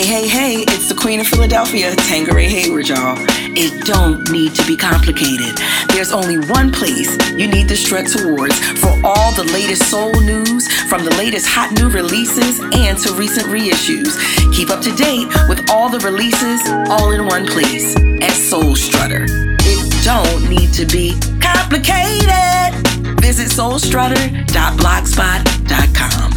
Hey, hey, hey, it's the Queen of Philadelphia, Tangeray Hayward, y'all. It don't need to be complicated. There's only one place you need to strut towards for all the latest soul news, from the latest hot new releases and to recent reissues. Keep up to date with all the releases all in one place at Soul Strutter. It don't need to be complicated. Visit soulstrutter.blogspot.com.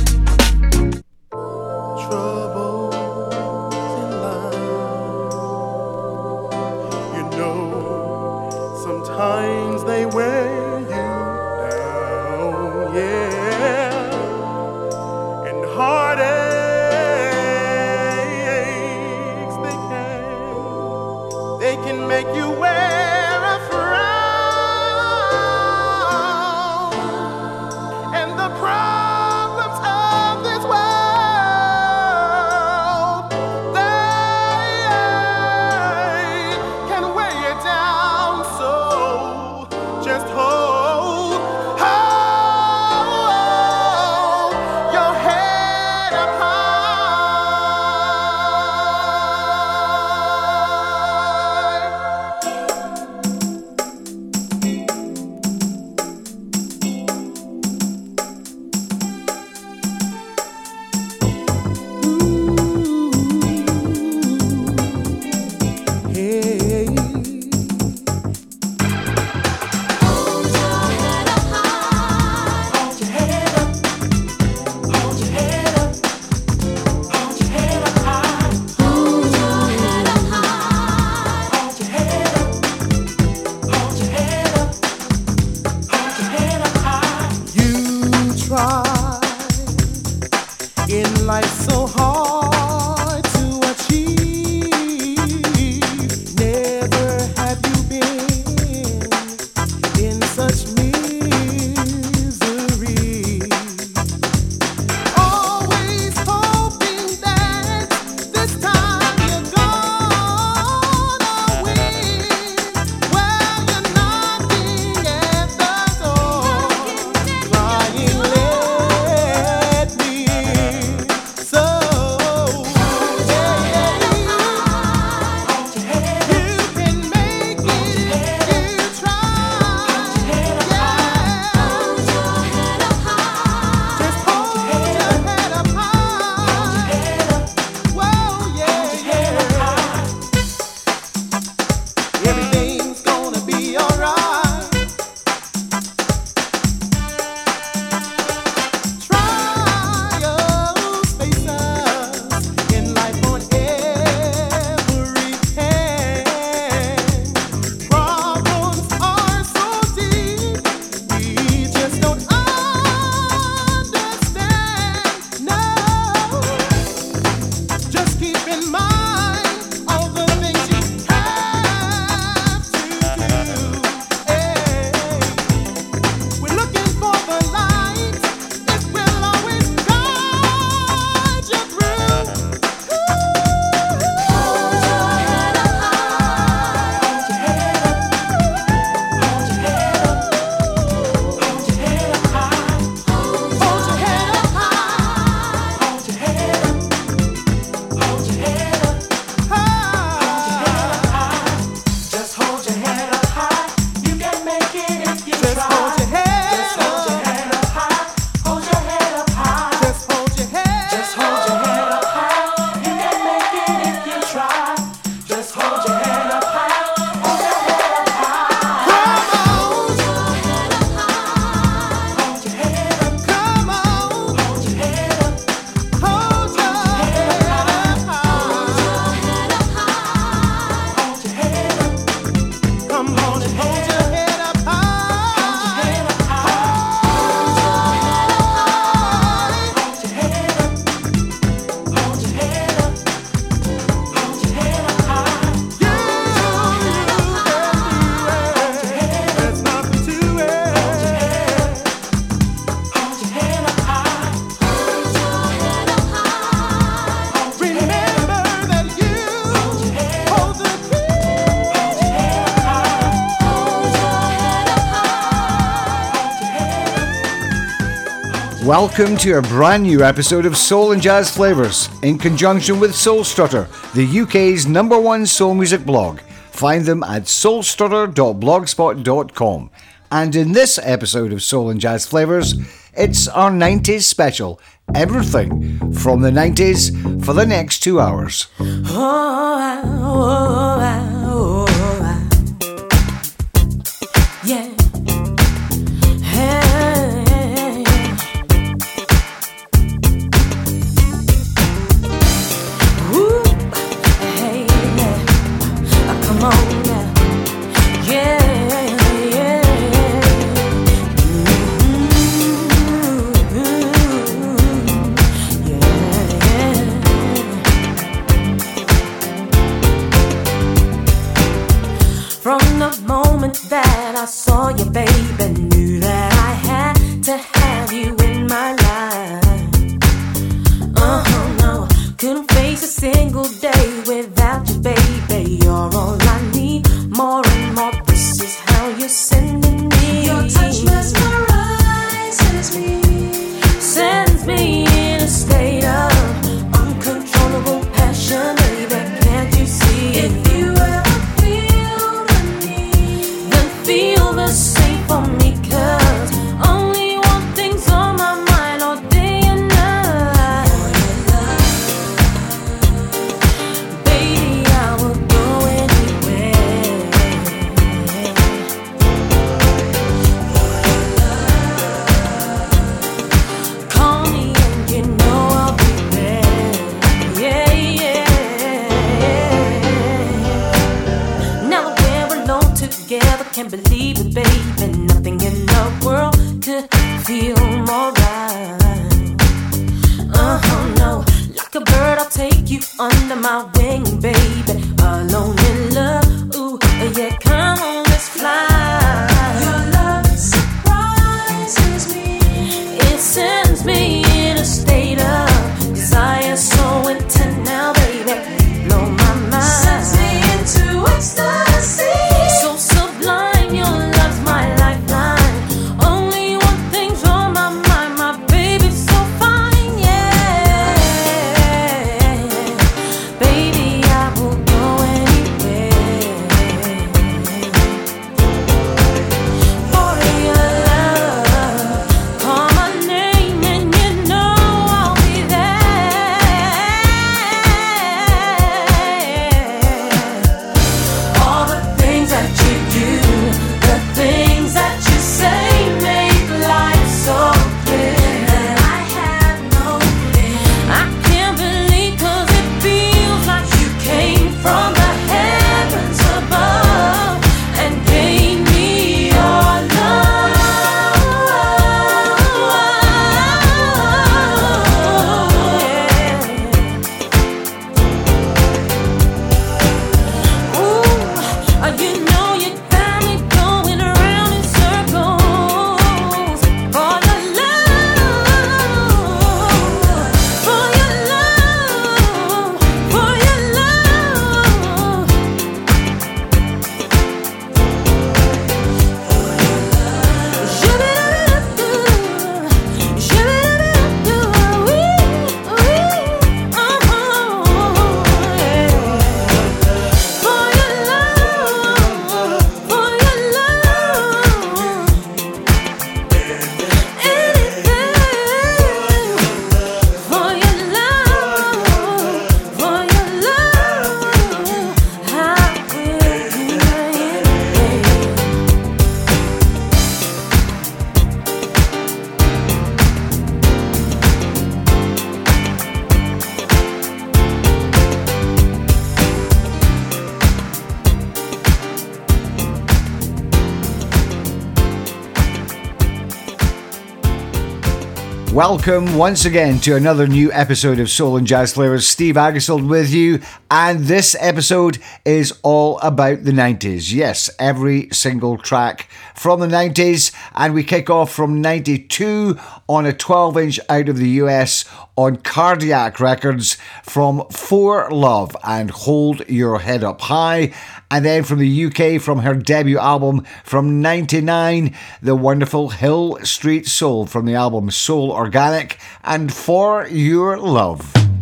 Welcome to a brand new episode of Soul and Jazz Flavas in conjunction with Soul Strutter, the UK's number one soul music blog. Find them at soulstrutter.blogspot.com. And in this episode of Soul and Jazz Flavas, it's our 90s special. Everything from the 90s for the next two hours. Oh, oh, oh, oh. Welcome once again to another new episode of Soul and Jazz Flavas. Steve Aggasild with you, and this episode is all about the 90s. Yes, every single track from the 90s, and we kick off from 92 on a 12 inch out of the US on Cardiac Records from 4 Love and Hold Your Head Up High, and then from the UK, from her debut album from 99, the wonderful Hill Street Soul from the album Soul Organic and For Your Love.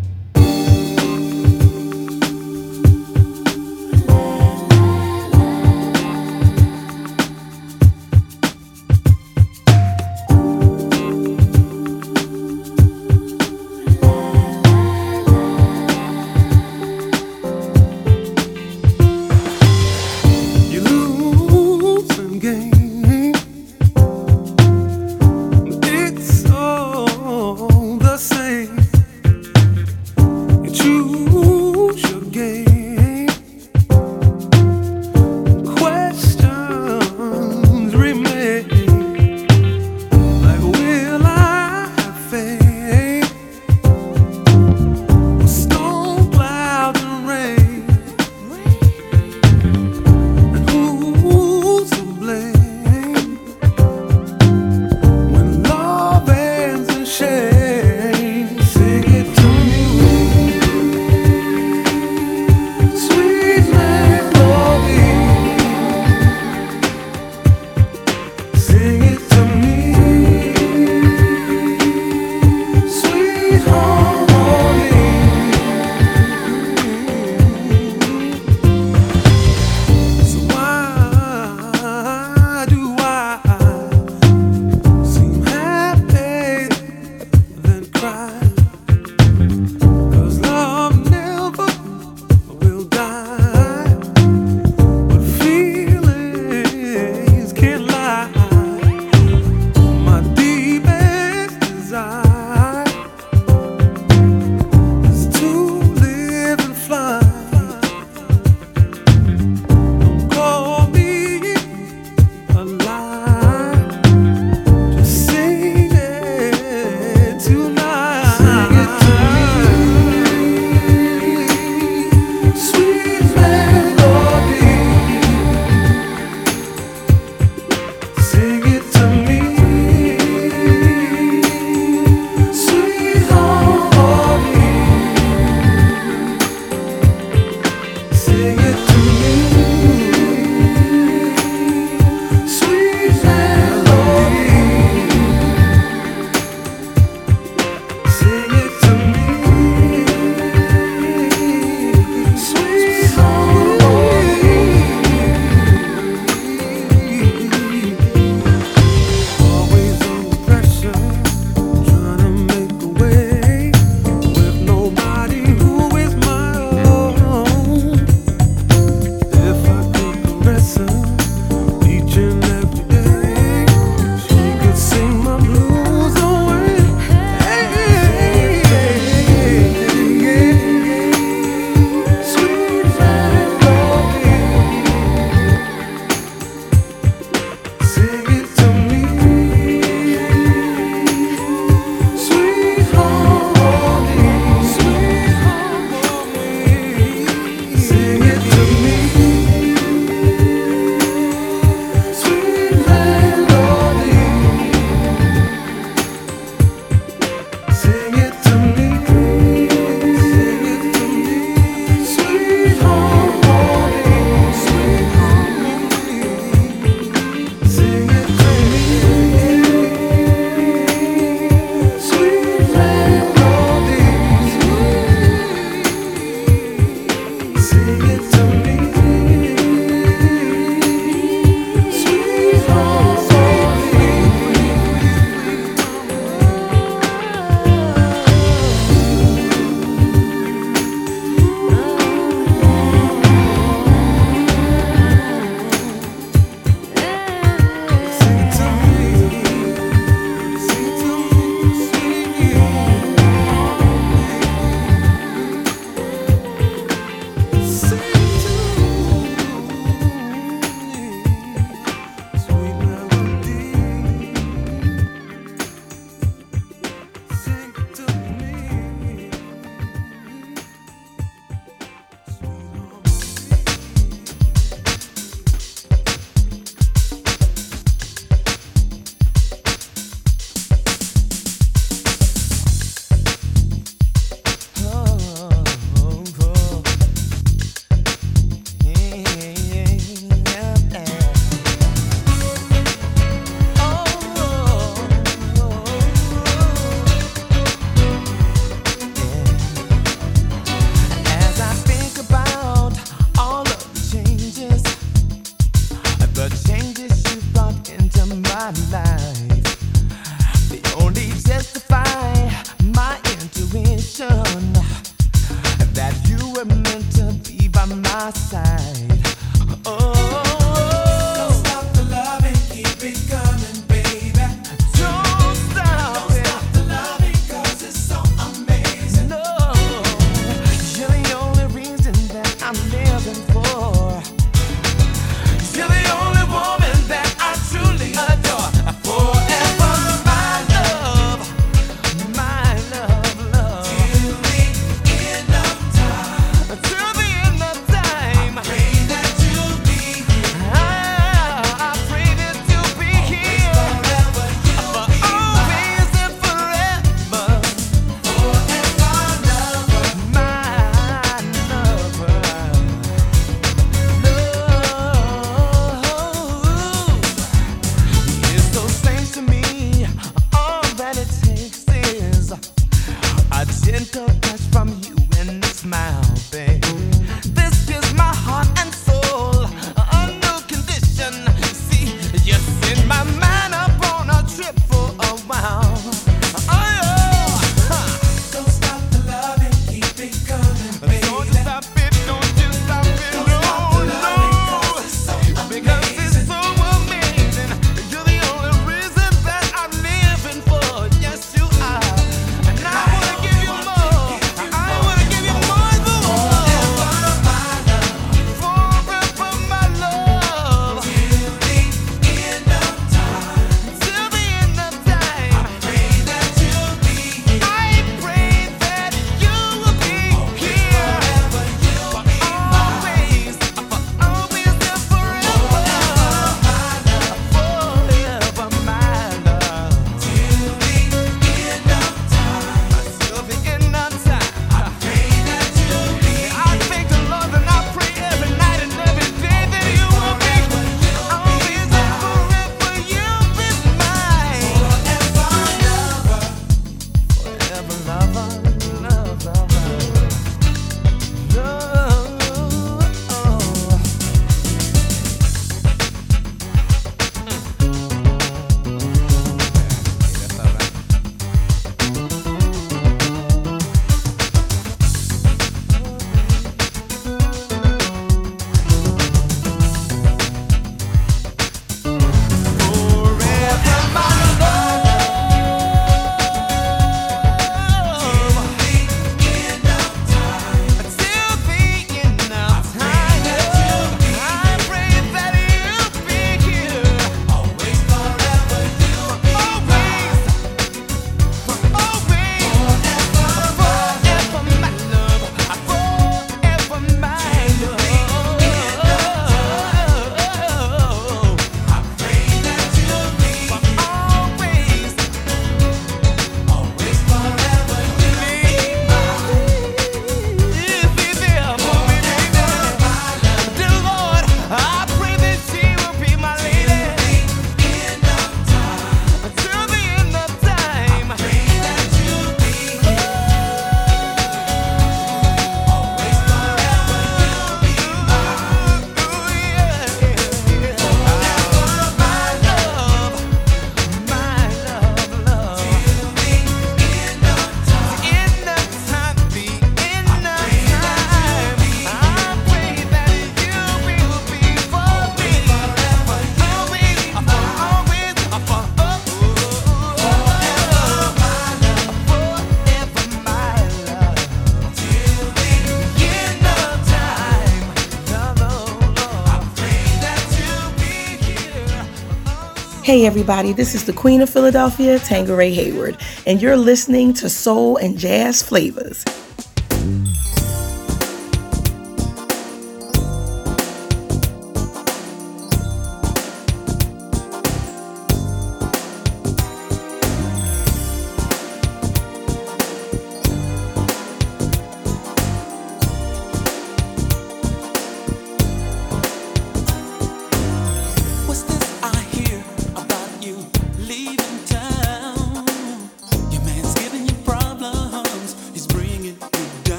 Hey everybody, this is the Queen of Philadelphia, Tangeray Hayward, and you're listening to Soul and Jazz Flavas.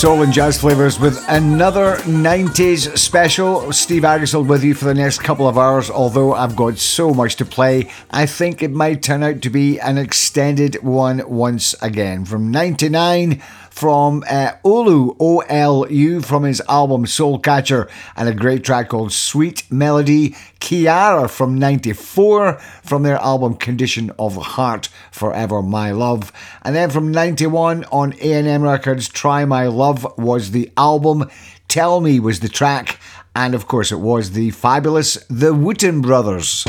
Soul and Jazz Flavas with another 90s special. Steve Aggasild with you for the next couple of hours. Although I've got so much to play, I think it might turn out to be an extended one once again. From 99 from uh, Olu, O-L-U, from his album Soul Catcher, and a great track called Sweet Melody. Kiara from 94, from their album Condition of Heart, Forever My Love. And then from 91 on A&M Records, Try My Love was the album. Tell Me was the track. And of course it was the fabulous The Wooten Brothers.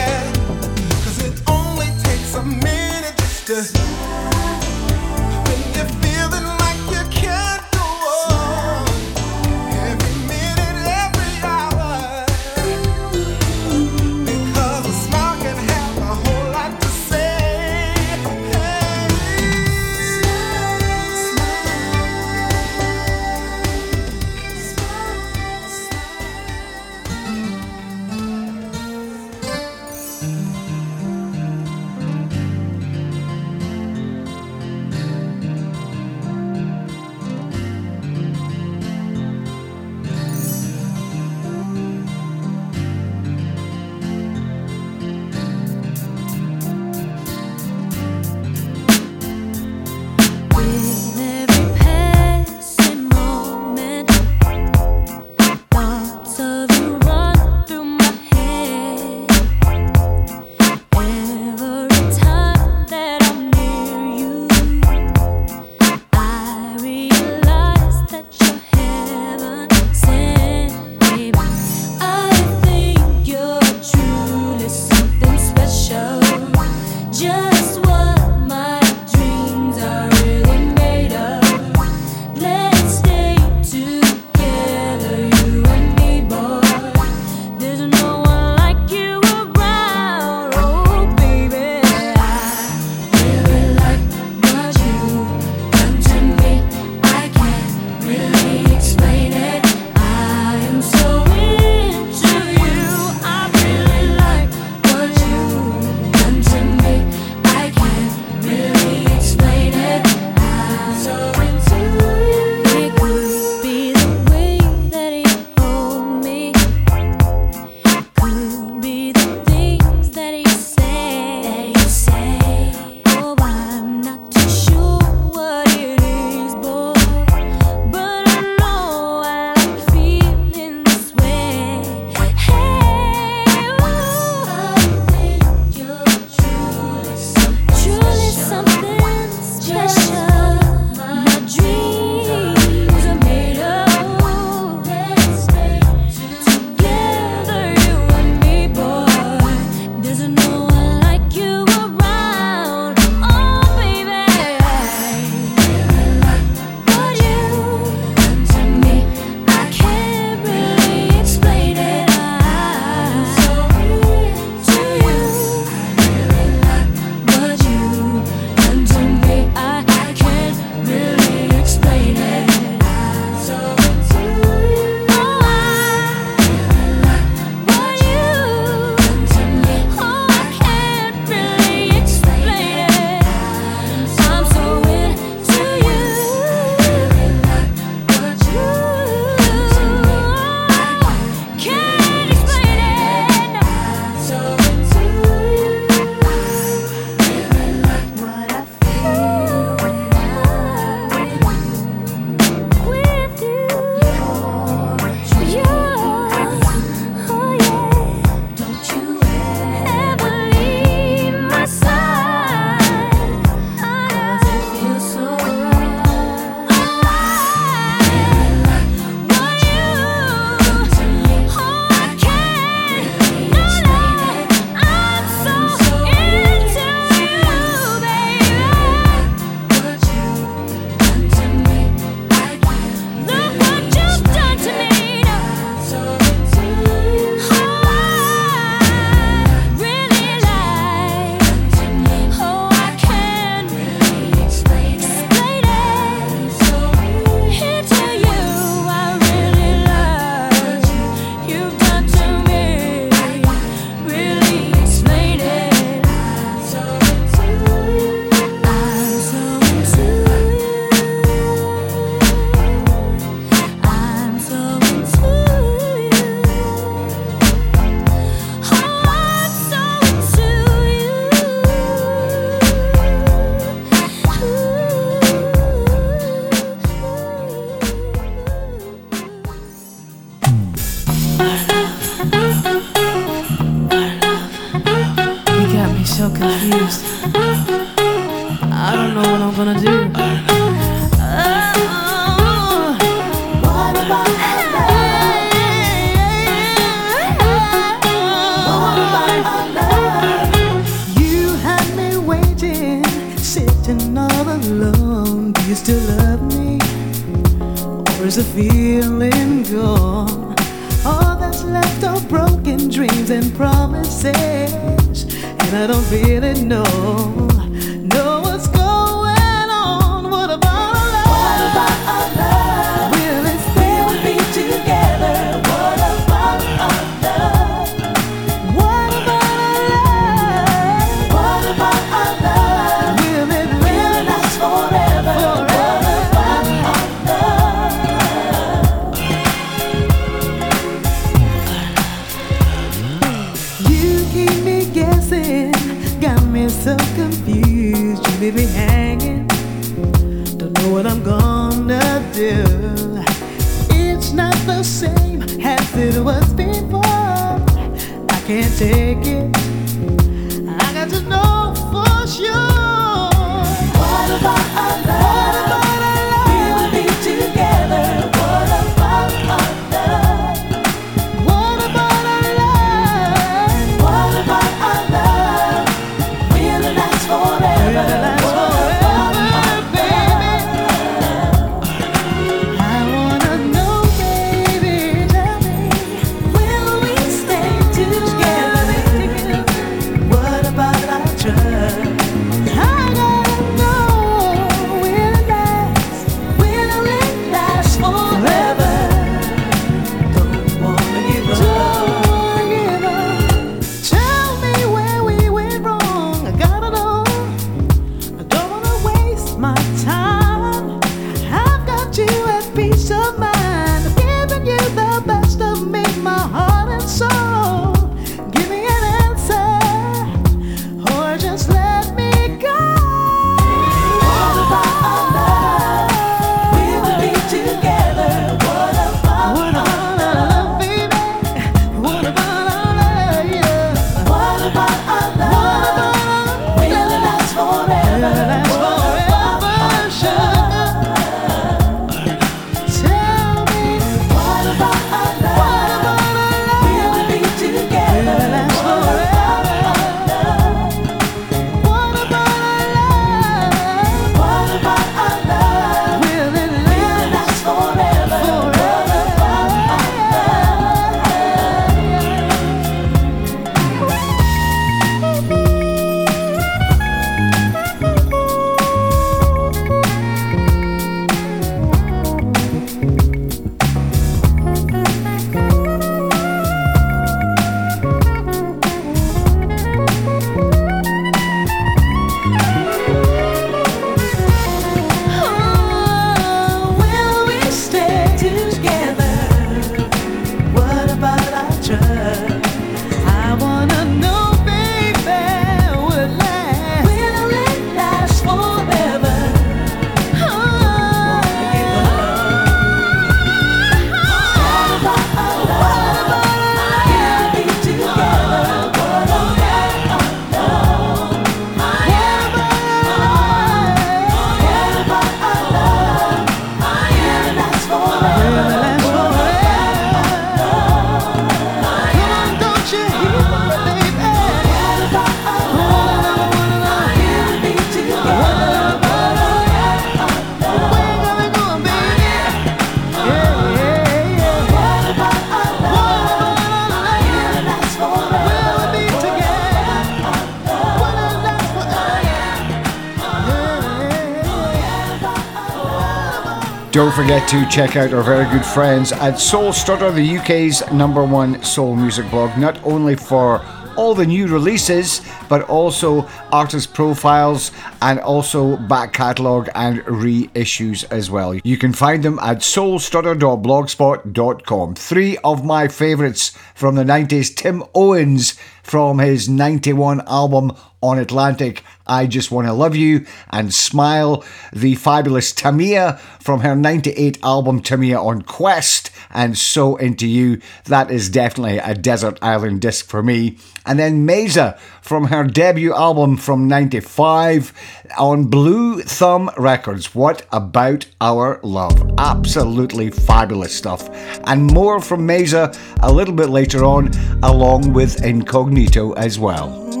forget to check out our very good friends at Soul Strutter, the UK's number one soul music blog, not only for all the new releases, but also artist profiles and also back catalogue and reissues as well. You can find them at soulstrutter.blogspot.com. Three of my favourites from the 90s Tim Owens from his 91 album on Atlantic, I Just Wanna Love You, and Smile, the fabulous Tamia from her 98 album Tamia on Qwest and So Into You. That is definitely a desert island disc for me. And then Maysa from her debut album from 95 on Blue Thumb Records. What about our love? Absolutely fabulous stuff. And more from Maysa a little bit later on, along with Incognito as well.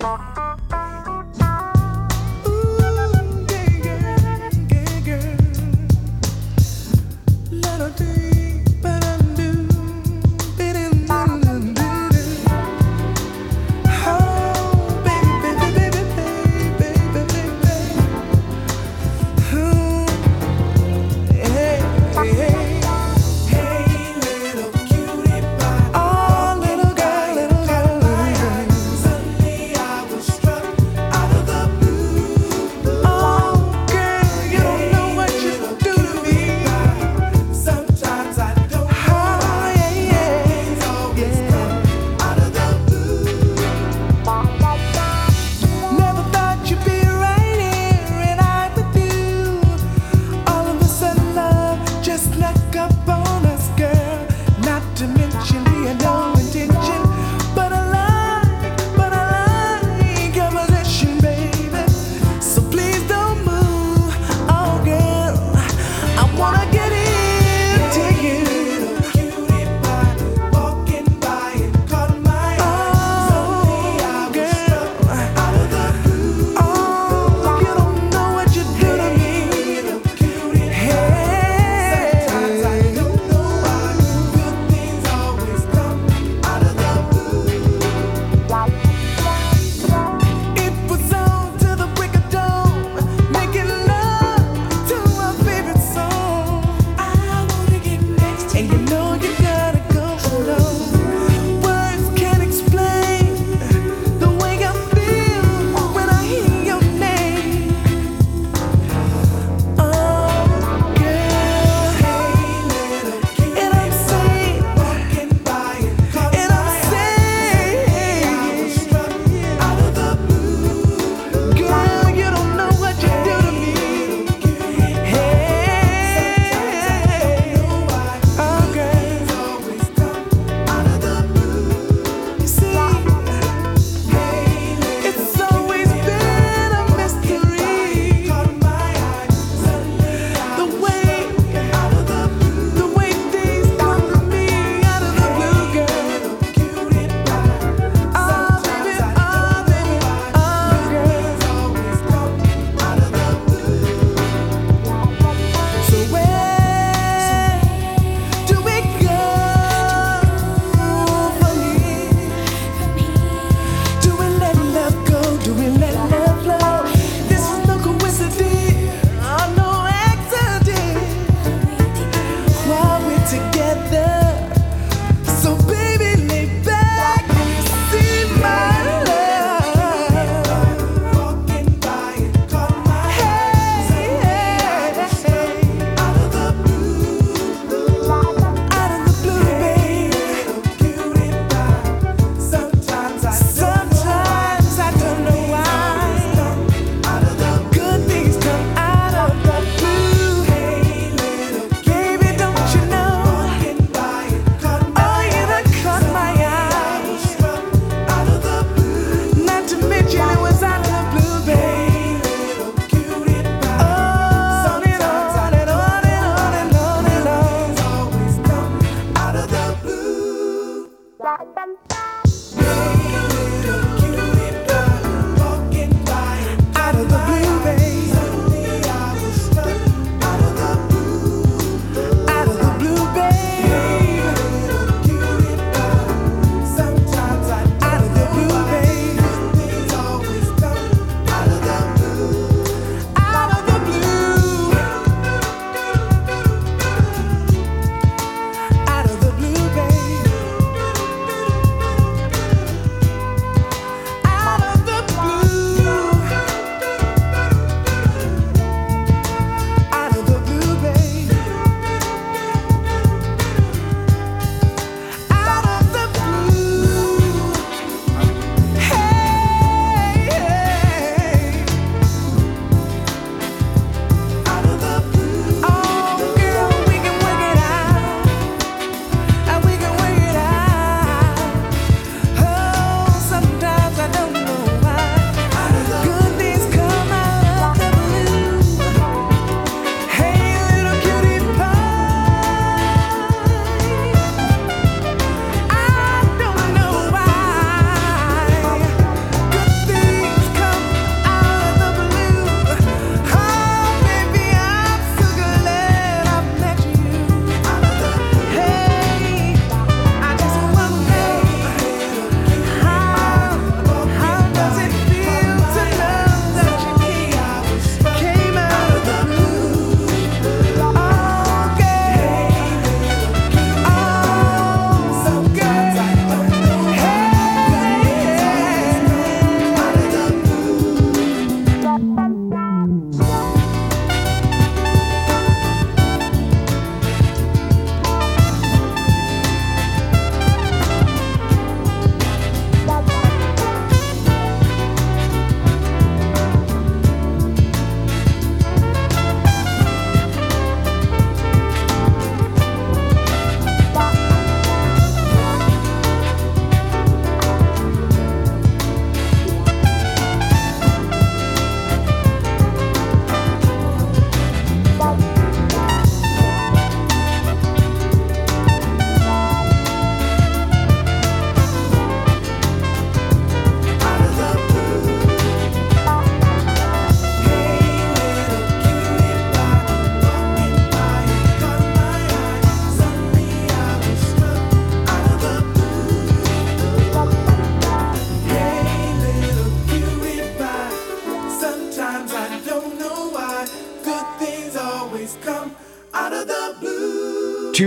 Yeah.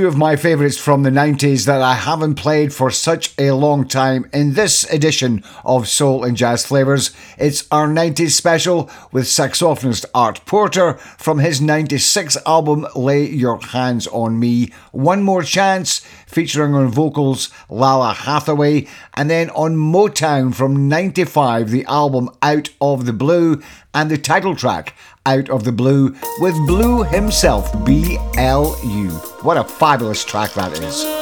Two of my favourites from the 90s that I haven't played for such a long time in this edition of Soul and Jazz Flavas. It's our 90s special with saxophonist Art Porter from his 96 album Lay Your Hands on Me. One More Chance featuring on vocals Lalah Hathaway, and then on Motown from 95, the album Out of the Blue, and the title track Out of the Blue with Blu himself, B L U. What a fabulous track that is.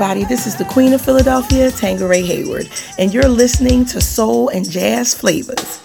everybody. This is the Queen of Philadelphia, Tangeray Hayward, and you're listening to Soul and Jazz Flavas.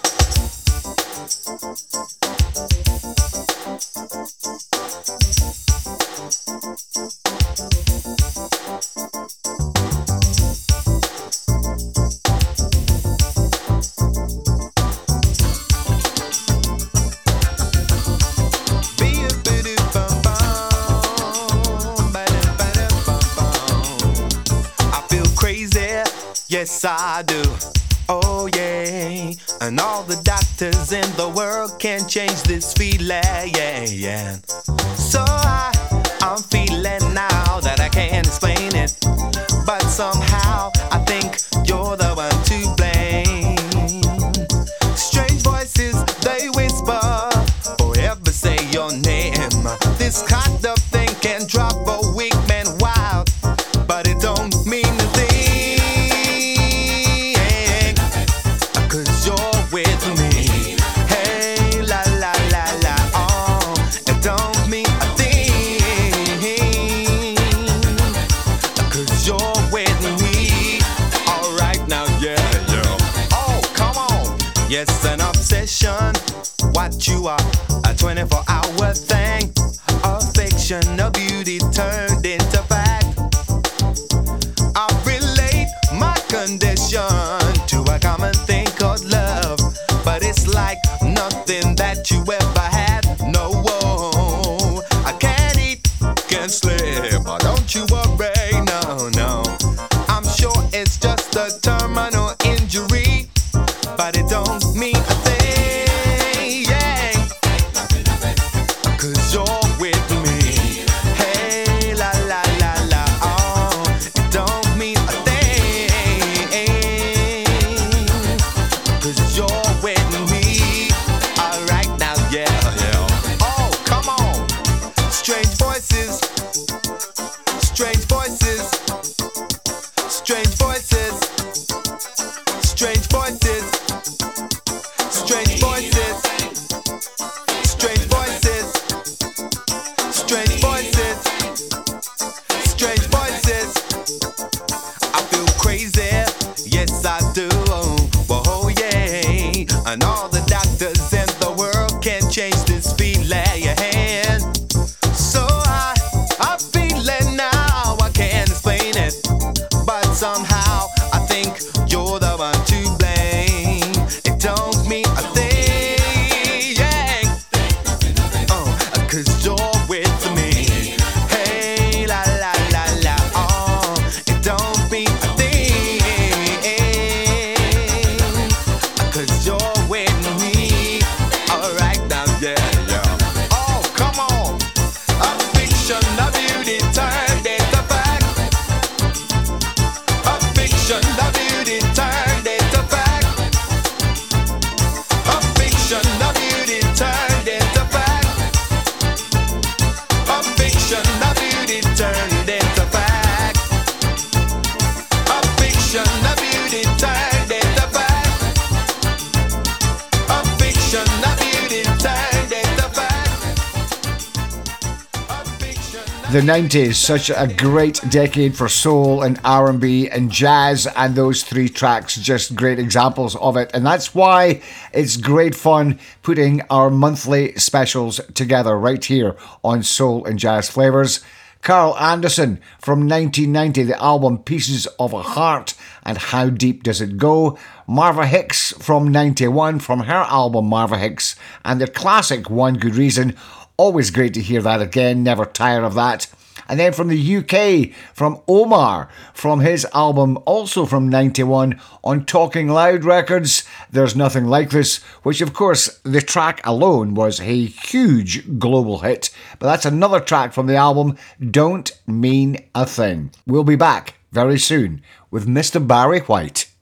90s, such a great decade for soul and R&B and jazz and those three tracks just great examples of it and that's why it's great fun putting our monthly specials together right here on Soul and Jazz Flavas. Carl Anderson from 1990, the album Pieces of a Heart and How Deep Does It Go? Marva Hicks from 91 from her album Marva Hicks and the classic One Good Reason. Always great to hear that again, never tire of that. And then from the UK, from Omar, from his album, also from 91, on Talkin' Loud Records, There's Nothing Like This, which of course, the track alone was a huge global hit. But that's another track from the album, Don't Mean a Thing. We'll be back very soon with Mr. Barry White.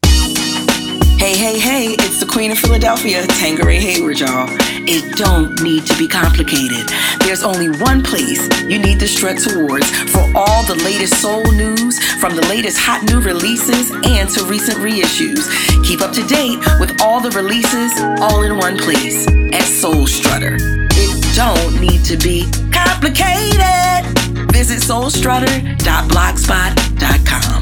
Hey, hey, hey, it's the Queen of Philadelphia, Tangeray Hayward, y'all. It don't need to be complicated. There's only one place you need to strut towards for all the latest soul news, from the latest hot new releases and to recent reissues. Keep up to date with all the releases all in one place at Soul Strutter. It don't need to be complicated. Visit soulstrutter.blogspot.com.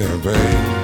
Come here,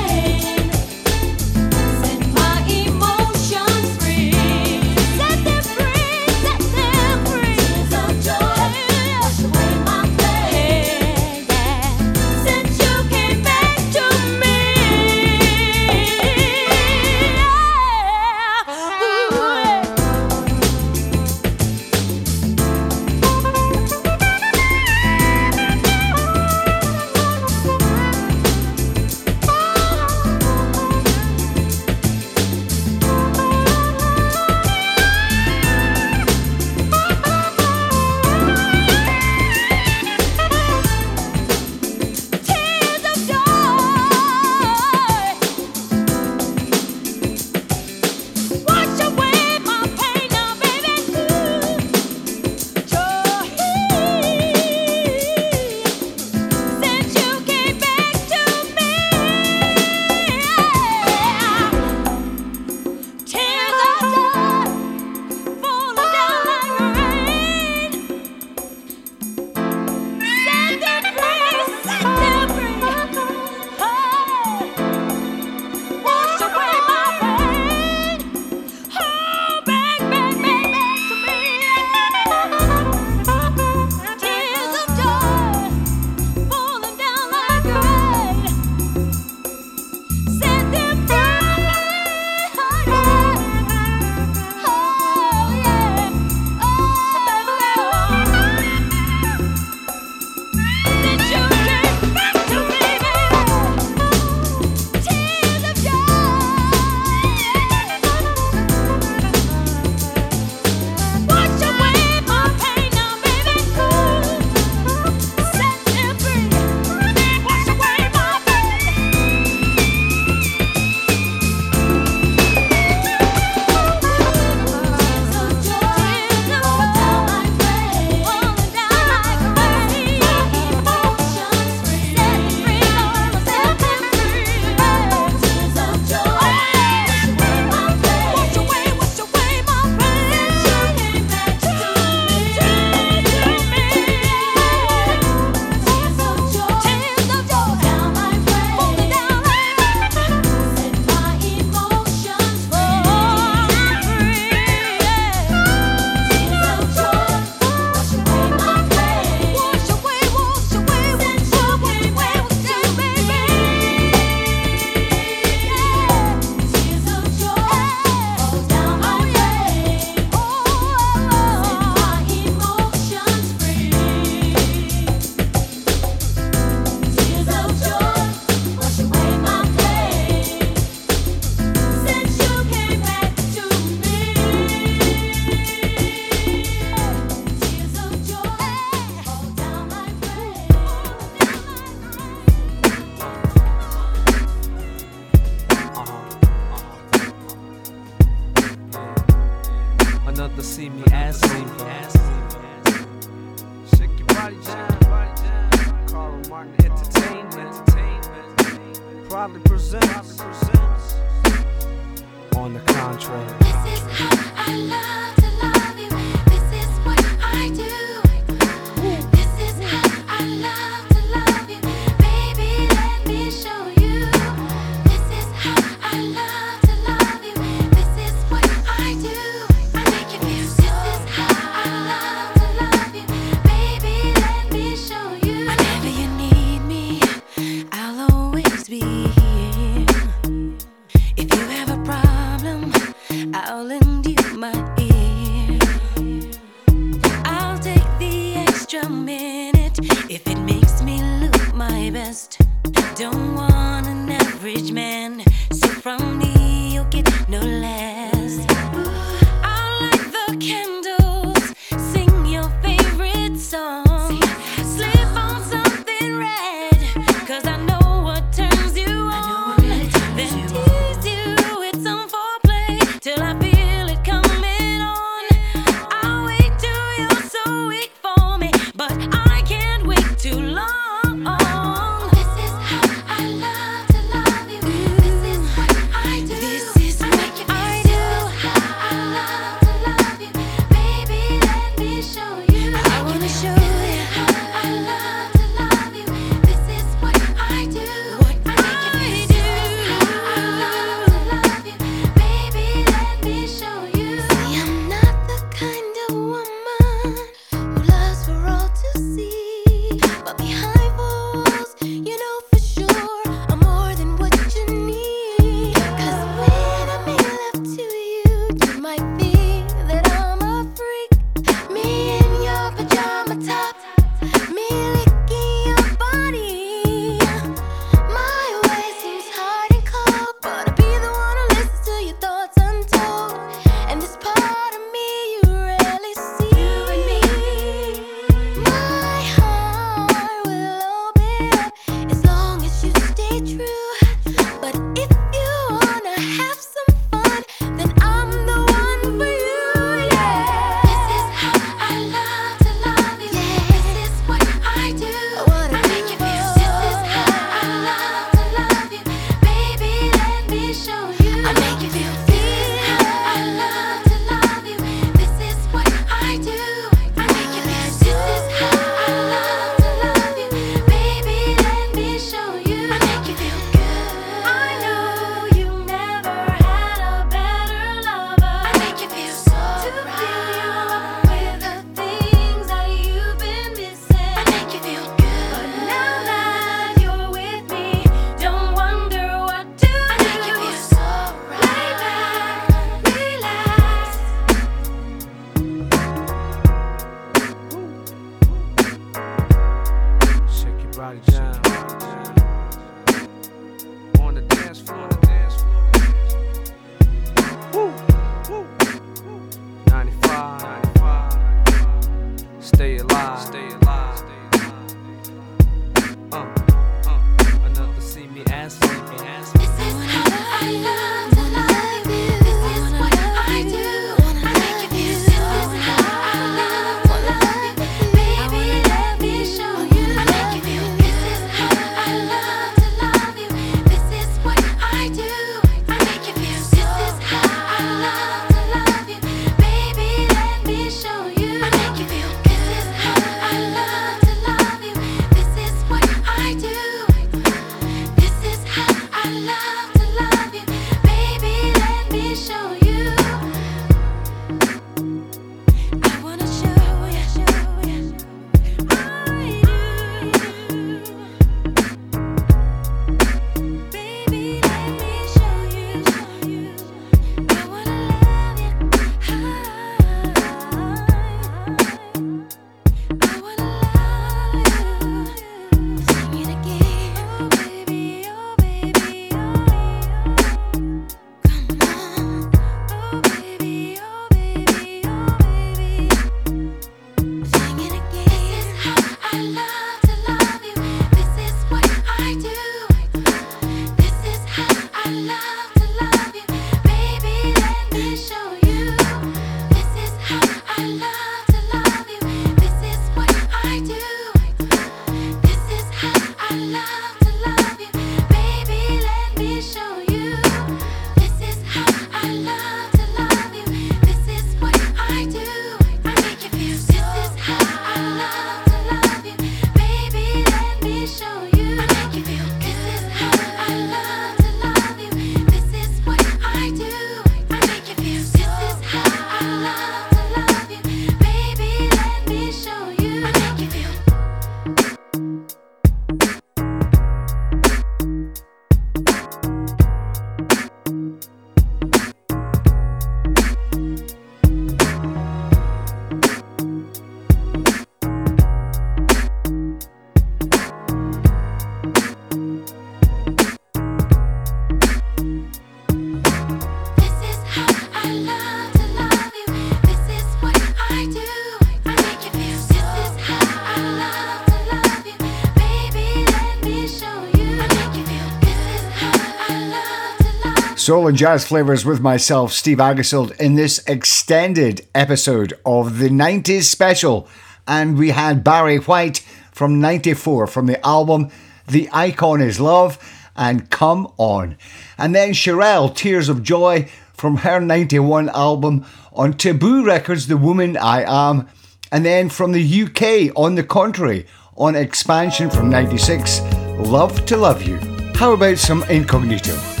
Soul and Jazz Flavas with myself, Steve Aggasild, in this extended episode of the 90s special. And we had Barry White from 94 from the album The Icon Is Love and Come On. And then Cherelle, Tears of Joy from her 91 album on Tabu Records, The Woman I Am. And then from the UK, On the Contrary, on Expansion from 96, Love to Love You. How about some Incognito?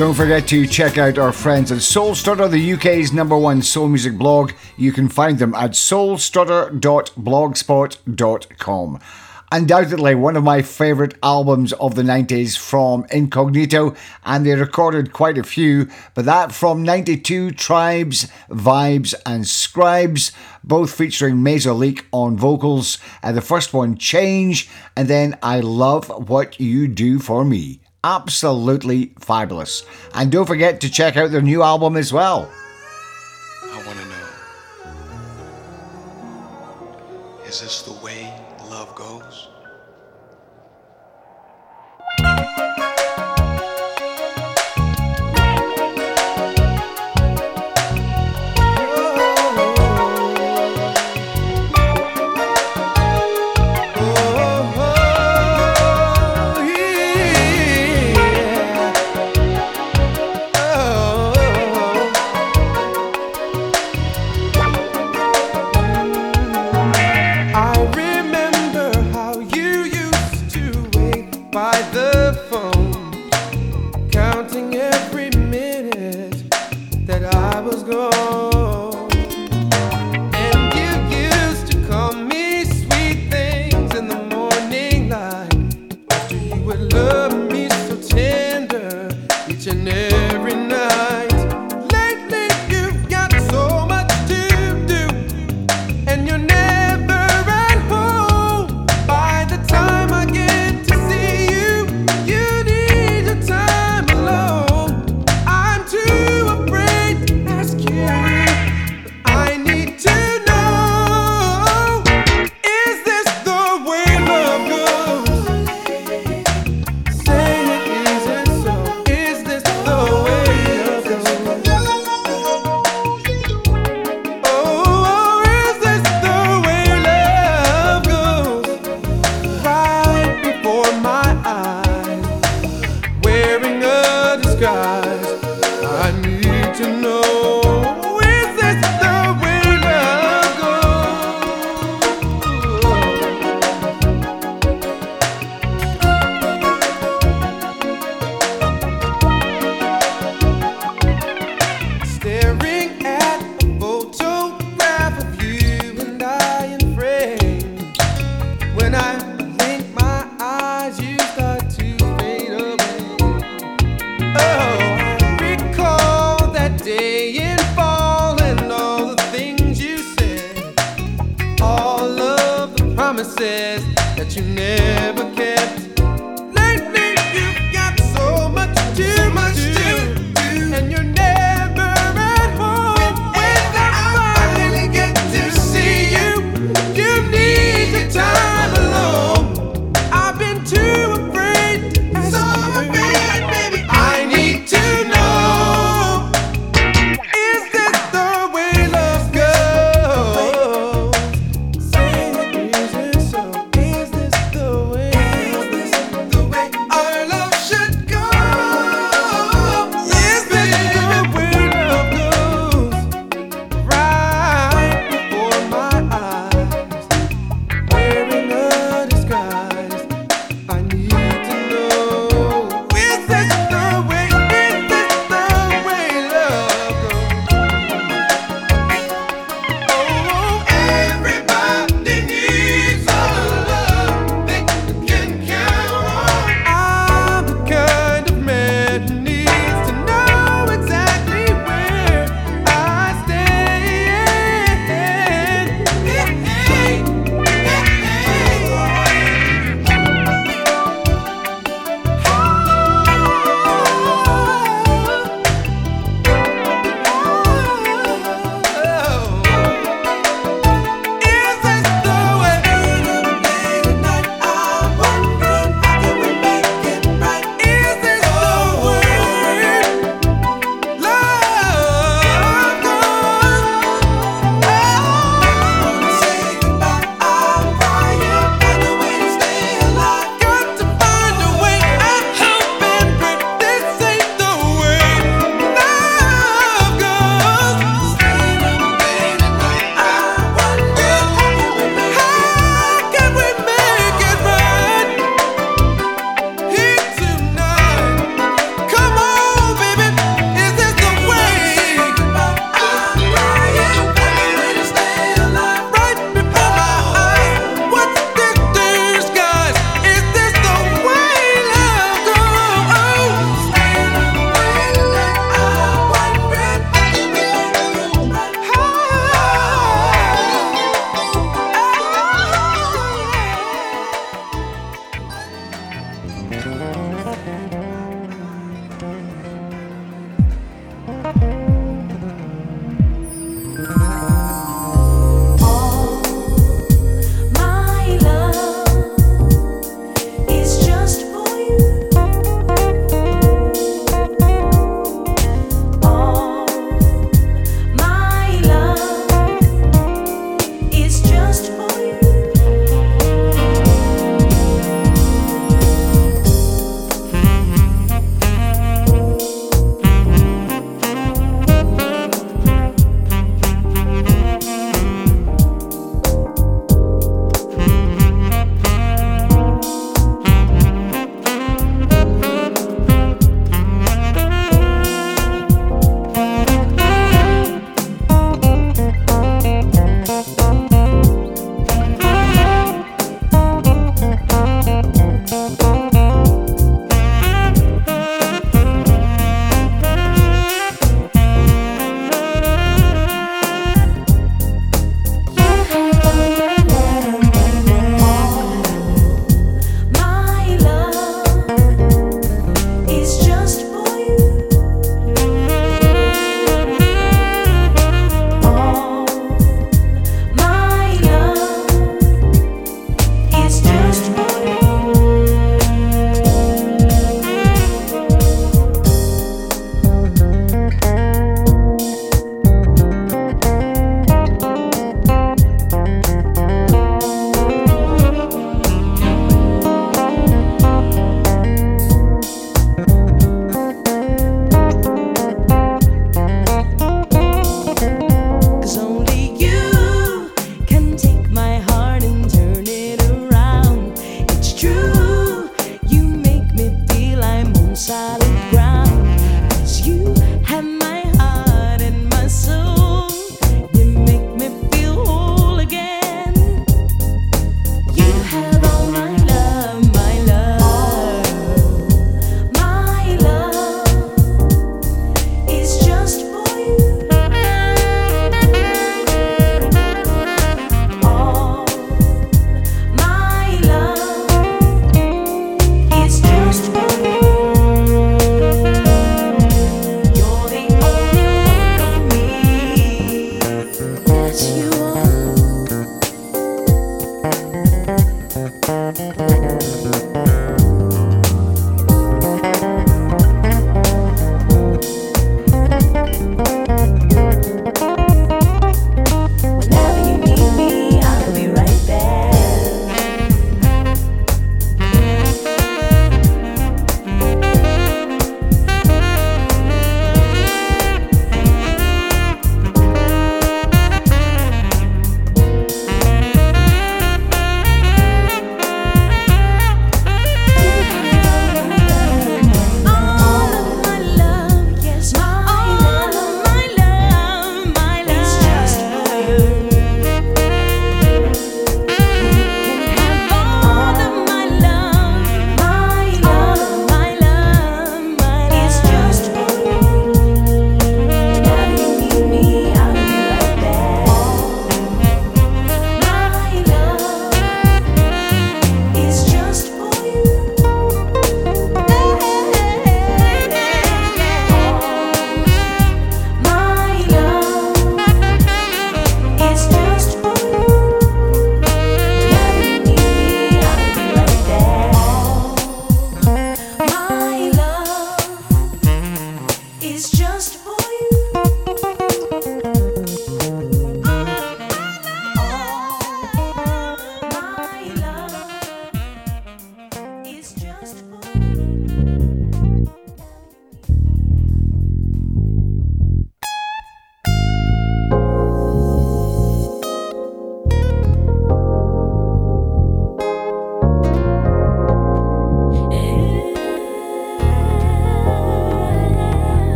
Don't forget to check out our friends at Soul Strutter, the UK's number one soul music blog. You can find them at soulstrutter.blogspot.com. Undoubtedly, one of my favourite albums of the 90s from Incognito, and they recorded quite a few, but that from 92 Tribes, Vibes, and Scribes, both featuring Maysa Leak on vocals. And the first one, Change, and then I Love What You Do For Me. Absolutely fabulous. And don't forget to check out their new album as well. I want to know is this the way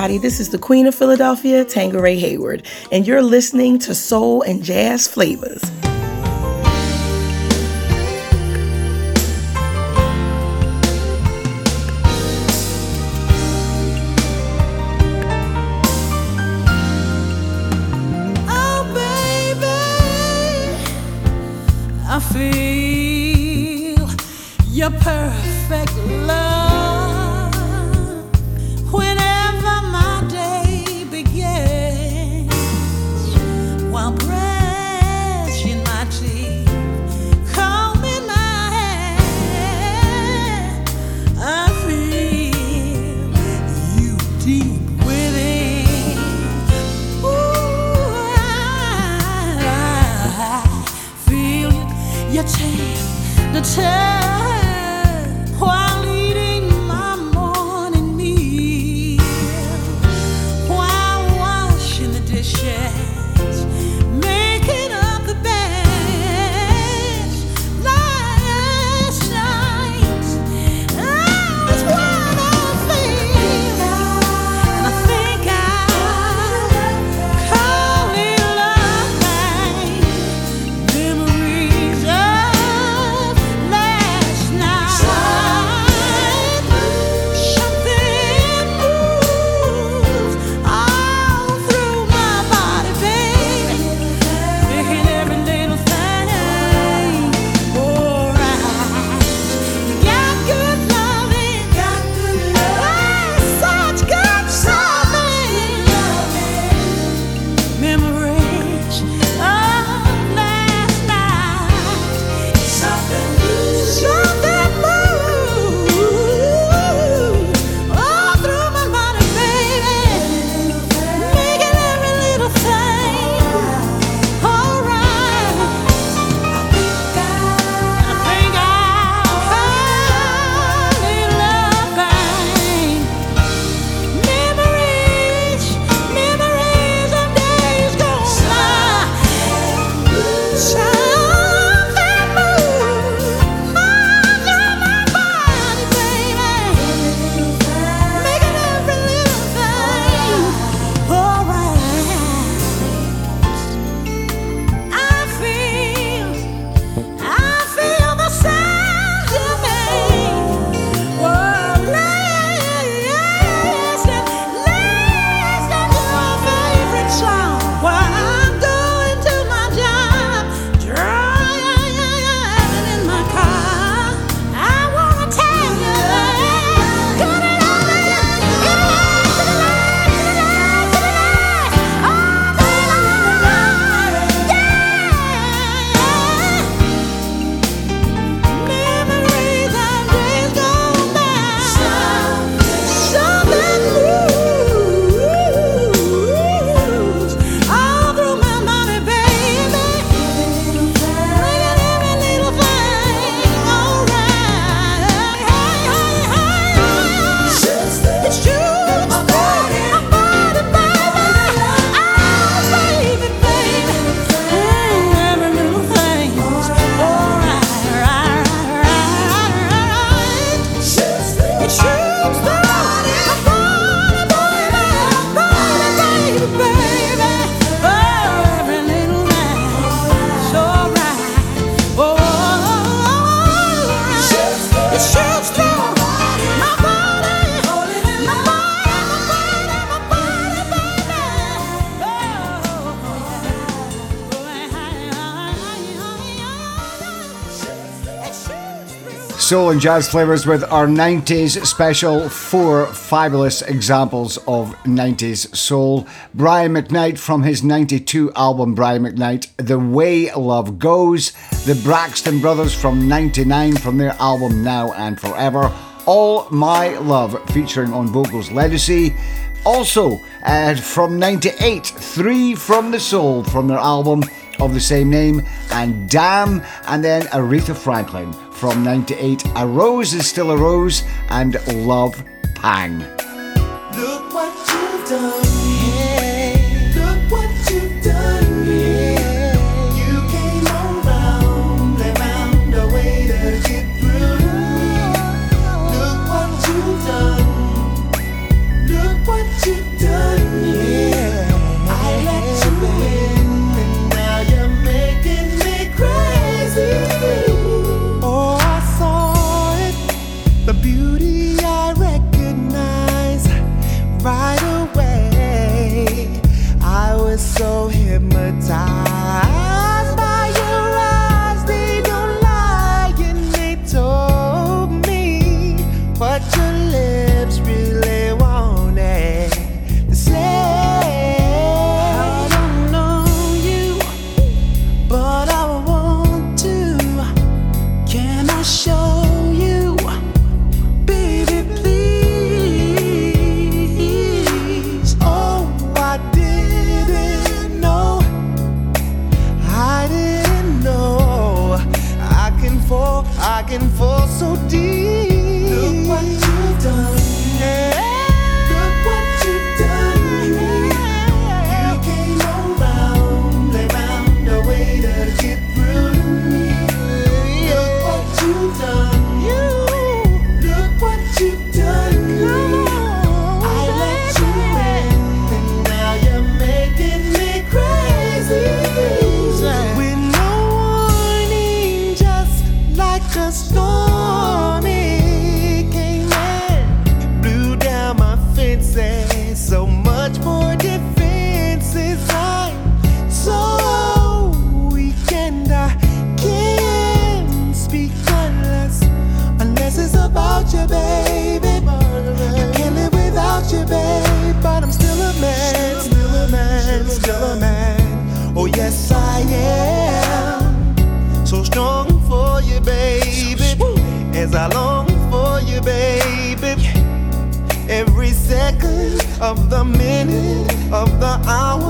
everybody. This is the Queen of Philadelphia, Tangeray Hayward, and you're listening to Soul and Jazz Flavas. soul, and jazz Flavas with our 90s special. Four fabulous examples of 90s soul. Brian McKnight from his 92 album, Brian McKnight, The Way Love Goes. The Braxton Brothers from 99 from their album Now and Forever. All My Love featuring on vocals Ledisi. Also, uh, from 98, Three from the Soul from their album of the same name, and Damn, and then Aretha Franklin from 98 A Rose is Still a Rose and Love Pang. I long for you, baby. Every second of the minute of the hour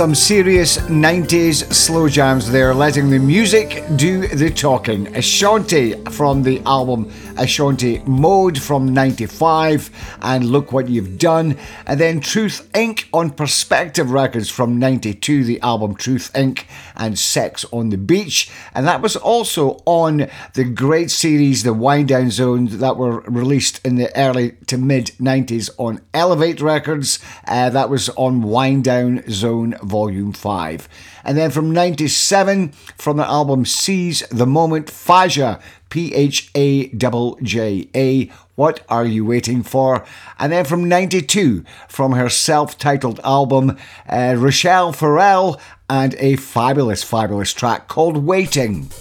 Some serious 90s slow jams there, letting the music do the talking. Ashanti from the album Ashanti Mode from 95, and Look What You've Done. And then Truth Inc. on Perspective Records from 92, the album Truth Inc. and Sex on the Beach. And that was also on the great series, The Wind Down Zone, that were released in the early to mid 90s on Elevate Records. Uh, that was on Wind Down Zone Volume 5. And then from 97, from the album Seize the Moment, Phajja, P H A J J A, What Are You Waiting For? And then from 92, from her self titled album, uh, Rachelle Ferrell, and a fabulous, fabulous track called Waiting.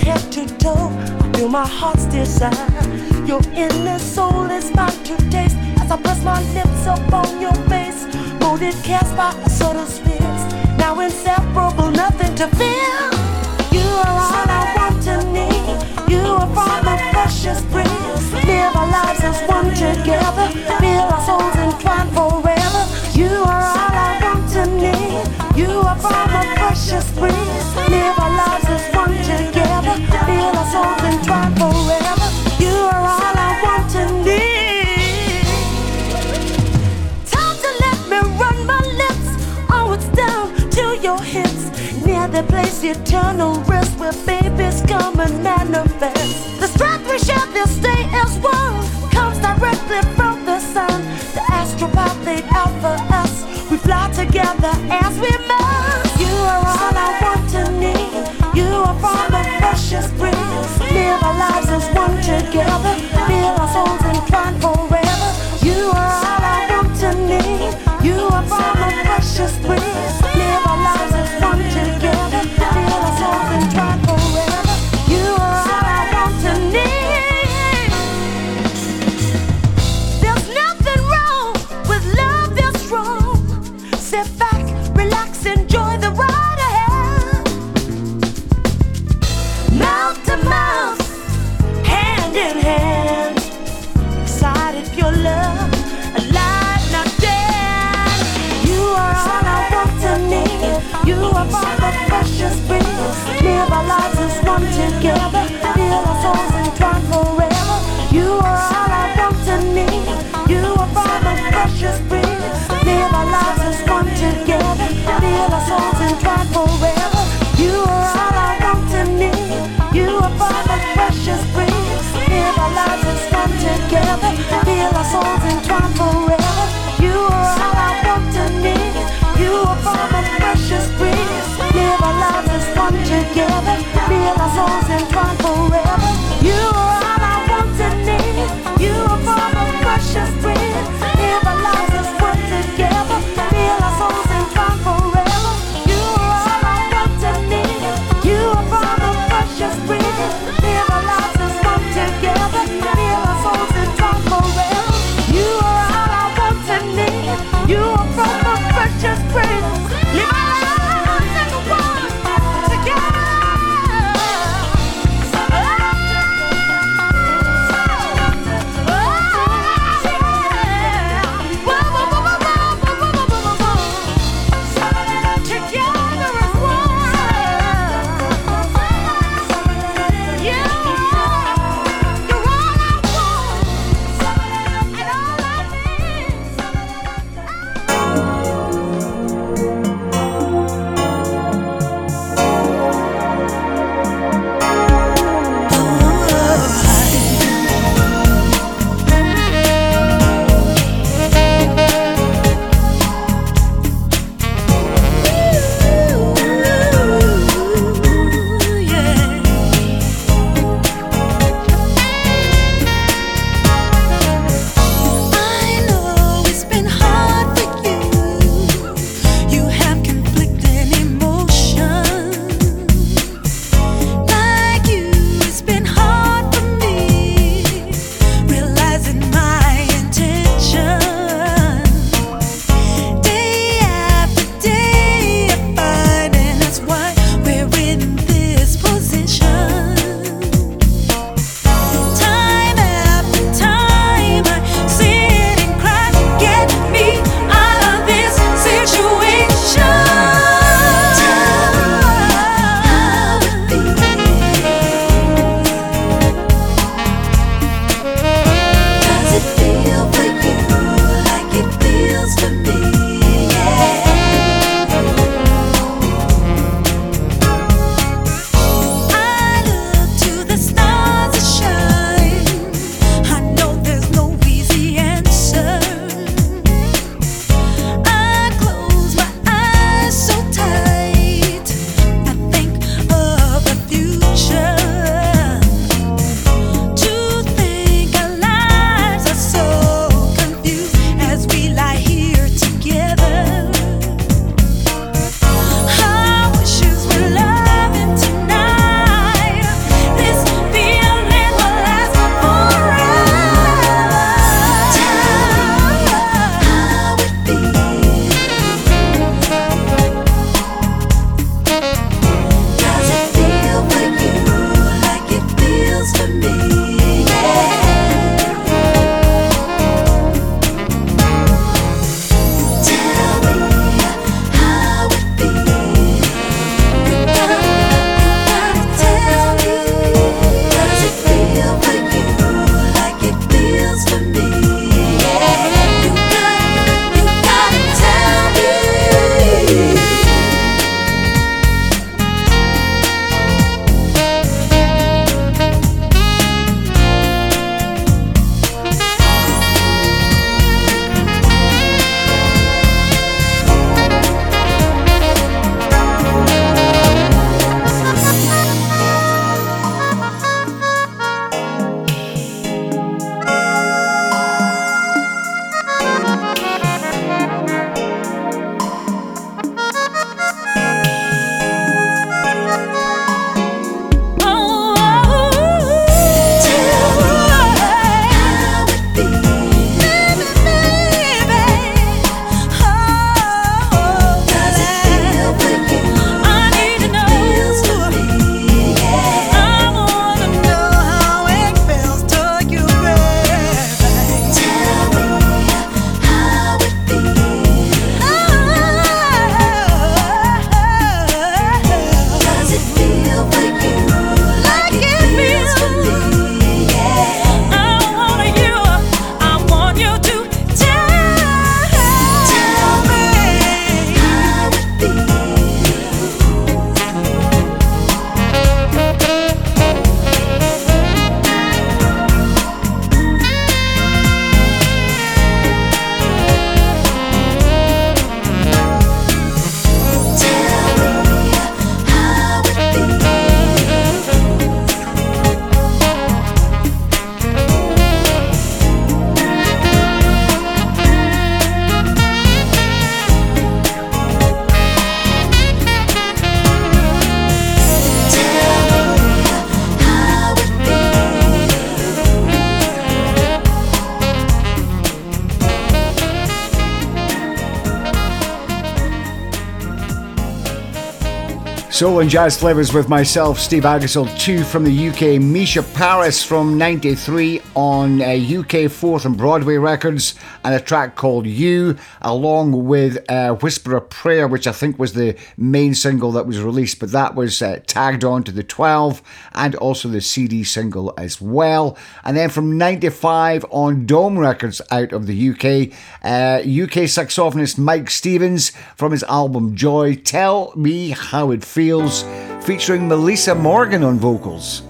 Head to toe. I feel my heart's desire. Your inner soul is mine to taste as I press my lips upon your face. Molded cast by a subtle spins. Now inseparable, nothing to feel. You are all I want to need. You are from a precious breeze. Live our lives as one together. Feel our souls entwined forever. You are all I want to need. You are from a precious breeze. Live our lives as one together. Feel our souls entwined the place eternal rest where babies come and manifest. The strength we share this day as one comes directly from the sun. The astropathic alpha us. We fly together as we. Souls entwined forever. You are all I want to need. You are from the precious breeze. Live our lives as one together. Feel our souls entwined forever. You are all I want to need. You are from the precious breeze. Live our lives as one together. Feel our souls entwined forever. You are all I want to need. You are from the precious breeze. Live our lives Soul and Jazz Flavas with myself, Steve Aggasild, two from the UK, Mica Paris from 93 on uh, UK 4th and Broadway Records, and a track called You, along with uh, Whisper a Prayer, which I think was the main single that was released, but that was uh, tagged on to the 12 and also the CD single as well. And then from 95 on Dome Records out of the UK, uh, UK saxophonist Mike Stevens from his album Joy, Tell Me How It Feels, featuring Melissa Morgan on vocals.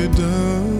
You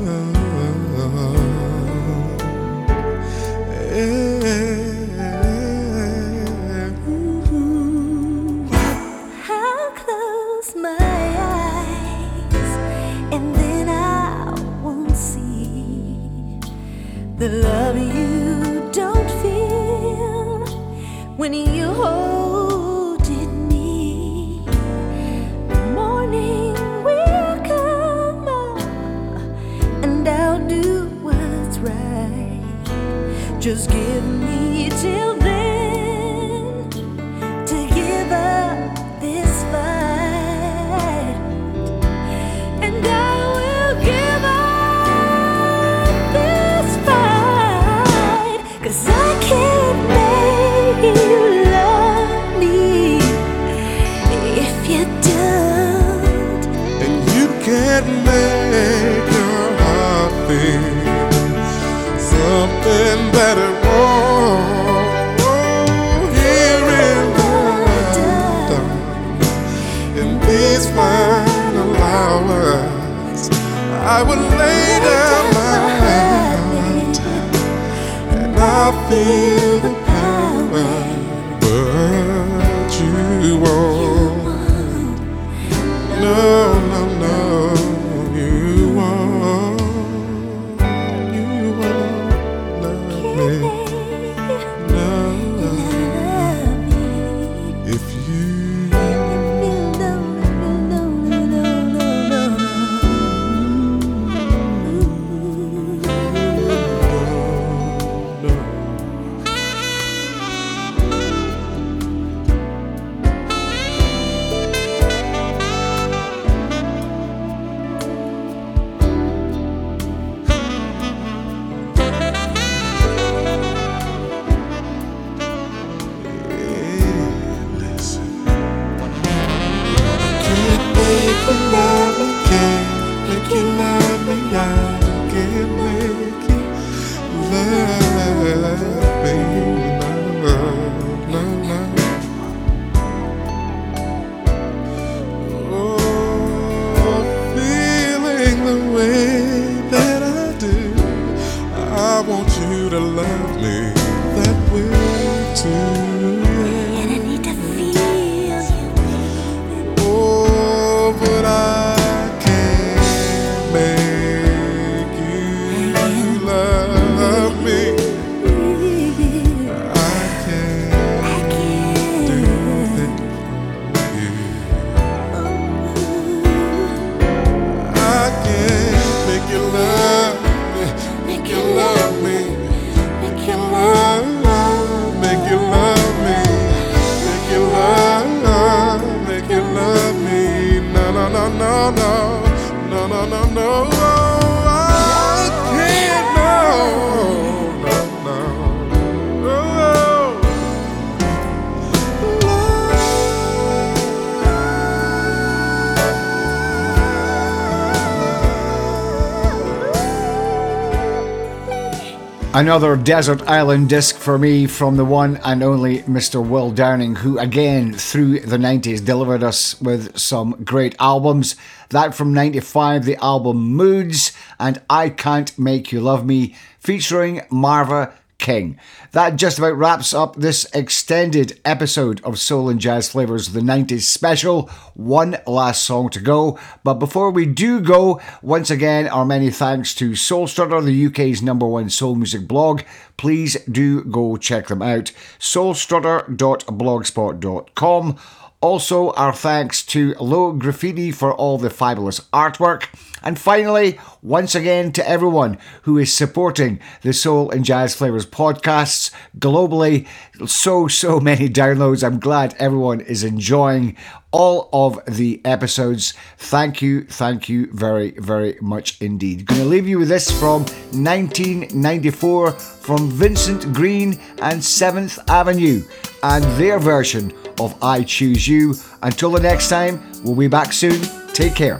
Another desert island disc for me from the one and only Mr. Will Downing, who again through the 90s delivered us with some great albums. That from 95, the album Moods and I Can't Make You Love Me, featuring Marva King. That just about wraps up this extended episode of Soul and Jazz Flavas, of the 90s special. One last song to go. But before we do go, once again, our many thanks to Soul Strutter, the UK's number one soul music blog. Please do go check them out. soulstrutter.blogspot.com. Also, our thanks to Low Graffiti for all the fabulous artwork. And finally, once again to everyone who is supporting the Soul and Jazz Flavas podcasts globally. So, so many downloads. I'm glad everyone is enjoying all of the episodes. Thank you, thank you very, very much indeed. Going to leave you with this from 1994 from Vincent Green and 7th Avenue and their version of I Choose You. Until the next time, we'll be back soon. Take care.